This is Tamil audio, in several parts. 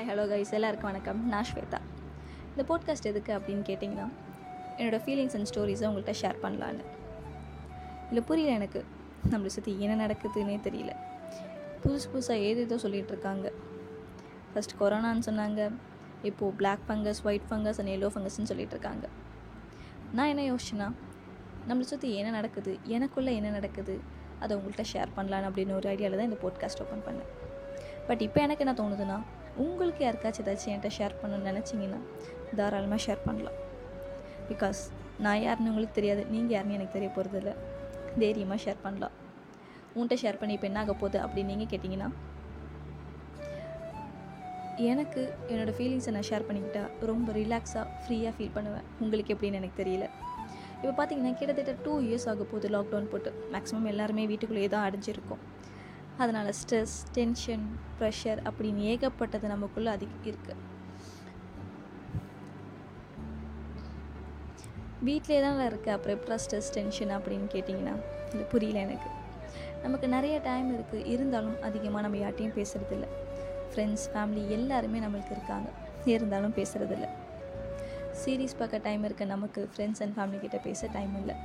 ஹாய் ஹலோ கைஸ் எல்லாருக்கும் வணக்கம். நான் ஸ்வேதா. இந்த போட்காஸ்ட் எதுக்கு அப்படின்னு கேட்டிங்கன்னா என்னோடய ஃபீலிங்ஸ் அண்ட் ஸ்டோரிஸை உங்கள்கிட்ட ஷேர் பண்ணலான்னு. இல்லை புரியல எனக்கு. நம்மளை சுற்றி என்ன நடக்குதுன்னே தெரியல. புதுசு புதுசாக ஏது ஏதோ சொல்லிகிட்டு இருக்காங்க. ஃபஸ்ட் கொரோனான்னு சொன்னாங்க. இப்போது black fungus white fungus and yellow ஃபங்கஸ்ன்னு சொல்லிகிட்டு இருக்காங்க. நான் என்ன யோசிச்சேன்னா நம்மளை சுற்றி என்ன நடக்குது? எனக்குள்ளே என்ன நடக்குது? அதை உங்கள்கிட்ட ஷேர் பண்ணலான்னு அப்படின்னு ஒரு ஐடியாவில் தான் இந்த போட்காஸ்ட் ஓப்பன் பண்ணேன். பட் இப்போ எனக்கு என்ன தோணுதுன்னா உங்களுக்கு யாருக்காச்சும் ஏதாச்சும் என்கிட்ட ஷேர் பண்ணணும்னு நினச்சிங்கன்னா தாராளமாக ஷேர் பண்ணலாம். பிகாஸ் நான் யாருன்னு உங்களுக்கு தெரியாது நீங்கள் யாருன்னு எனக்கு தெரிய போகிறதில்ல தைரியமாக ஷேர் பண்ணலாம். உன்கிட்ட ஷேர் பண்ணி இப்போ என்ன ஆக போகுது அப்படின்னு நீங்கள் கேட்டிங்கன்னா எனக்கு என்னோடய ஃபீலிங்ஸை நான் ஷேர் பண்ணிக்கிட்டால் ரொம்ப ரிலாக்ஸாக ஃப்ரீயாக ஃபீல் பண்ணுவேன். உங்களுக்கு எப்படின்னு எனக்கு தெரியல. இப்போ பார்த்தீங்கன்னா கிட்டத்தட்ட டூ இயர்ஸ் ஆக போகுது லாக்டவுன் போட்டு. மேக்ஸிமம் எல்லாருமே வீட்டுக்குள்ளேயே தான் அடைஞ்சிருக்கோம். அதனால் ஸ்ட்ரெஸ் டென்ஷன் ப்ரெஷர் அப்படின்னு ஏகப்பட்டது நமக்குள்ளே அதிக இருக்குது வீட்டிலே தான் இருக்குது அப்புறம் எப்படா ஸ்ட்ரெஸ் டென்ஷன் அப்படின்னு கேட்டிங்கன்னா இல்லை புரியல எனக்கு. நமக்கு நிறைய டைம் இருக்குது இருந்தாலும் அதிகமாக நம்ம யார்ட்டையும் பேசுகிறதில்ல ஃப்ரெண்ட்ஸ் ஃபேமிலி எல்லாருமே நம்மளுக்கு இருக்காங்க. இருந்தாலும் பேசுகிறதில்ல சீரீஸ் பார்க்க டைம் இருக்க. நமக்கு ஃப்ரெண்ட்ஸ் அண்ட் ஃபேமிலி கிட்டே பேச டைம் இல்லை.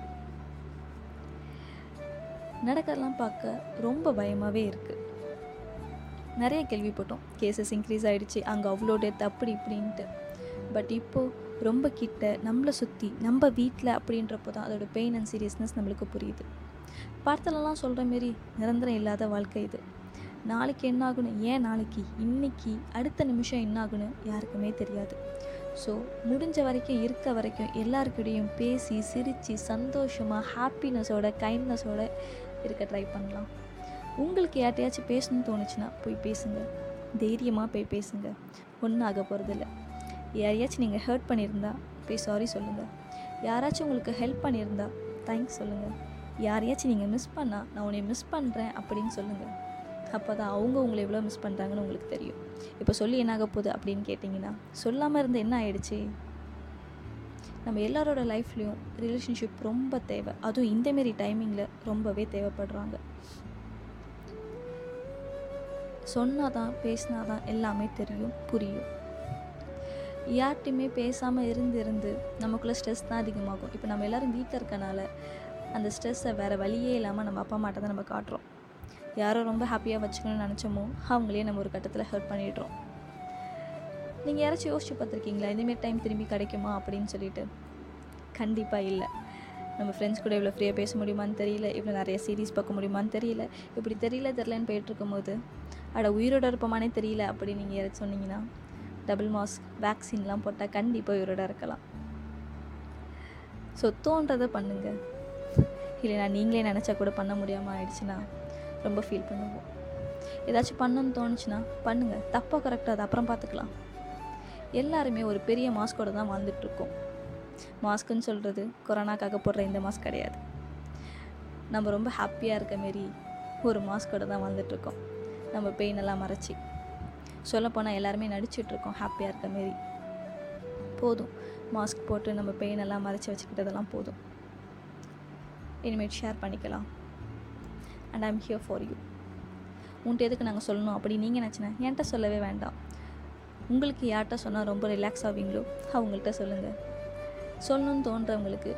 நடக்கிறதெல்லாம் பார்க்க ரொம்ப பயமாகவே இருக்குது நிறைய கேள்விப்பட்டோம். கேசஸ் இன்க்ரீஸ் ஆகிடுச்சு அங்கே அவ்வளோ டெத் அப்படி இப்படின்ட்டு. பட் இப்போது ரொம்ப கிட்ட நம்மளை சுற்றி நம்ம வீட்டில் அப்படின்றப்போ தான் அதோட பெயின் அண்ட் சீரியஸ்னஸ் நம்மளுக்கு புரியுது. படத்துலலாம் சொல்கிற மாரி நிரந்தரம் இல்லாத வாழ்க்கை இது. நாளைக்கு என்ன ஆகணும் ஏன் நாளைக்கு இன்னைக்கு அடுத்த நிமிஷம் என்ன ஆகணும் யாருக்குமே தெரியாது. ஸோ முடிஞ்ச வரைக்கும் இருக்க வரைக்கும் எல்லாருக்கிடையும் பேசி சிரித்து சந்தோஷமாக ஹாப்பினஸோட கைண்ட்னஸோட இருக்க ட்ரை பண்ணலாம். உங்களுக்கு யார்ட்டையாச்சும் பேசணும்னு தோணுச்சுன்னா போய் பேசுங்க. தைரியமாக போய் பேசுங்க. ஒன்றும் ஆக போகிறதில்ல யாரையாச்சும் நீங்கள் ஹர்ட் பண்ணியிருந்தா போய் சாரி சொல்லுங்கள் யாராச்சும் உங்களுக்கு ஹெல்ப் பண்ணியிருந்தா தேங்க்ஸ் சொல்லுங்கள் யாரையாச்சும் நீங்கள் மிஸ் பண்ணால் நான் உன்னை மிஸ் பண்ணுறேன் அப்படின்னு சொல்லுங்கள் அப்போ தான் அவங்க உங்களை எவ்வளோ மிஸ் பண்ணுறாங்கன்னு உங்களுக்கு தெரியும். இப்போ சொல்லி என்னாக போகுது அப்படின்னு கேட்டிங்கன்னா சொல்லாமல் இருந்து என்ன ஆயிடுச்சு? நம்ம எல்லாரோட லைஃப்லேயும் ரிலேஷன்ஷிப் ரொம்ப தேவை. அதுவும் இந்தமாரி டைமிங்கில் ரொம்பவே தேவைப்படுறாங்க. சொன்னால் தான் பேசினா தான் எல்லாமே தெரியும் புரியும். யார்கிட்டையுமே பேசாமல் இருந்து இருந்து நமக்குள்ளே ஸ்ட்ரெஸ் தான் அதிகமாகும். இப்போ நம்ம எல்லோரும் வீட்டில் இருக்கனால அந்த ஸ்ட்ரெஸ்ஸை வேறு வழியே இல்லாமல் நம்ம அப்பா அம்மாட்ட தான் நம்ம காட்டுறோம். யாரோ ரொம்ப ஹாப்பியாக வச்சுக்கணும்னு நினச்சோமோ அவங்களே நம்ம ஒரு கட்டத்தில் ஹெல்ப் பண்ணிடுறோம். நீங்கள் யாராச்சும் யோசிச்சு பார்த்துருக்கீங்களா? இந்தமாரி டைம் திரும்பி கிடைக்குமா? அப்படின்னு சொல்லிட்டு. கண்டிப்பாக இல்லை. நம்ம ஃப்ரெண்ட்ஸ் கூட இவ்வளோ ஃப்ரீயாக பேச முடியுமான்னு தெரியல. இவ்வளோ நிறைய சீரீஸ் பார்க்க முடியுமான்னு தெரியல. இப்படி தெரியல தெரிலன்னு போயிட்டுருக்கும் போது அட உயிரோட இருப்போமானே தெரியல அப்படின்னு நீங்கள் யாராச்சும் சொன்னீங்கன்னா டபுள் மாஸ்க் வேக்சின்லாம் போட்டால் கண்டிப்பாக உயிரோட இருக்கலாம். ஸோ தோன்றதை பண்ணுங்கள் இல்லைனா நீங்களே நினச்சா கூட பண்ண முடியாமல் ஆயிடுச்சுன்னா ரொம்ப ஃபீல் பண்ணுவோம். ஏதாச்சும் பண்ணணும்னு தோணுச்சுன்னா பண்ணுங்கள் தப்பாக கரெக்டாக அது அப்புறம் பார்த்துக்கலாம். எல்லாருமே ஒரு பெரிய மாஸ்கோடு தான் வாழ்ந்துட்டுருக்கோம். மாஸ்க்குன்னு சொல்கிறது கொரோனாக்காக போடுற இந்த மாஸ்க் கிடையாது. நம்ம ரொம்ப ஹாப்பியாக இருக்க மாரி ஒரு மாஸ்கோட தான் வாழ்ந்துட்டுருக்கோம். நம்ம பெயினெல்லாம் மறைச்சி. சொல்லப்போனால் எல்லாருமே நடிச்சிட்ருக்கோம் ஹாப்பியாக இருக்க மாரி. போதும். மாஸ்க் போட்டு நம்ம பெயினெல்லாம் மறைச்சி வச்சுக்கிட்டதெல்லாம் போதும். இனிமேட் ஷேர் பண்ணிக்கலாம். And I'm here for you உன்ட்டு எதுக்கு நாங்கள் சொல்லணும்? அப்படி நீங்கள் நினச்சினா என்கிட்ட சொல்லவே வேண்டாம். உங்களுக்கு யார்கிட்ட சொன்னால் ரொம்ப ரிலாக்ஸ் ஆவீங்களோ அவங்கள்ட்ட சொல்லுங்கள் சொல்லணும்னு தோன்றவங்களுக்கு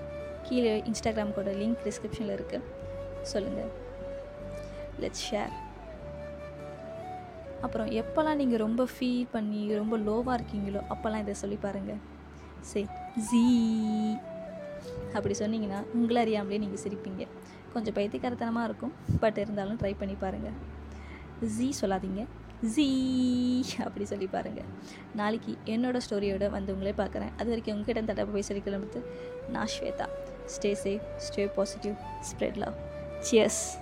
கீழே இன்ஸ்டாகிராம் கூட லிங்க் டிஸ்கிரிப்ஷனில் இருக்குது சொல்லுங்கள் லெட்ஸ் ஷேர் அப்புறம் எப்போல்லாம் நீங்கள் ரொம்ப ஃபீல் பண்ணி ரொம்ப லோவாக இருக்கீங்களோ அப்போல்லாம் இதை சொல்லி பாருங்கள் சரி. ஜீ அப்படி சொன்னீங்கன்னா உங்களை அறியாமலே நீங்கள் சிரிப்பீங்க. கொஞ்சம் பைத்தியக்காரத்தனமாக இருக்கும் பட் இருந்தாலும் ட்ரை பண்ணி பாருங்கள் ஜீ சொல்லாதீங்க. ஜீ அப்படி சொல்லி பாருங்கள் நாளைக்கு என்னோடய ஸ்டோரியோட வந்து உங்களே பார்க்குறேன். அது வரைக்கும் உங்ககிட்ட தடவை போய் சொல்லி கிளம்புறது நான் Shweta. Stay safe stay positive spread love cheers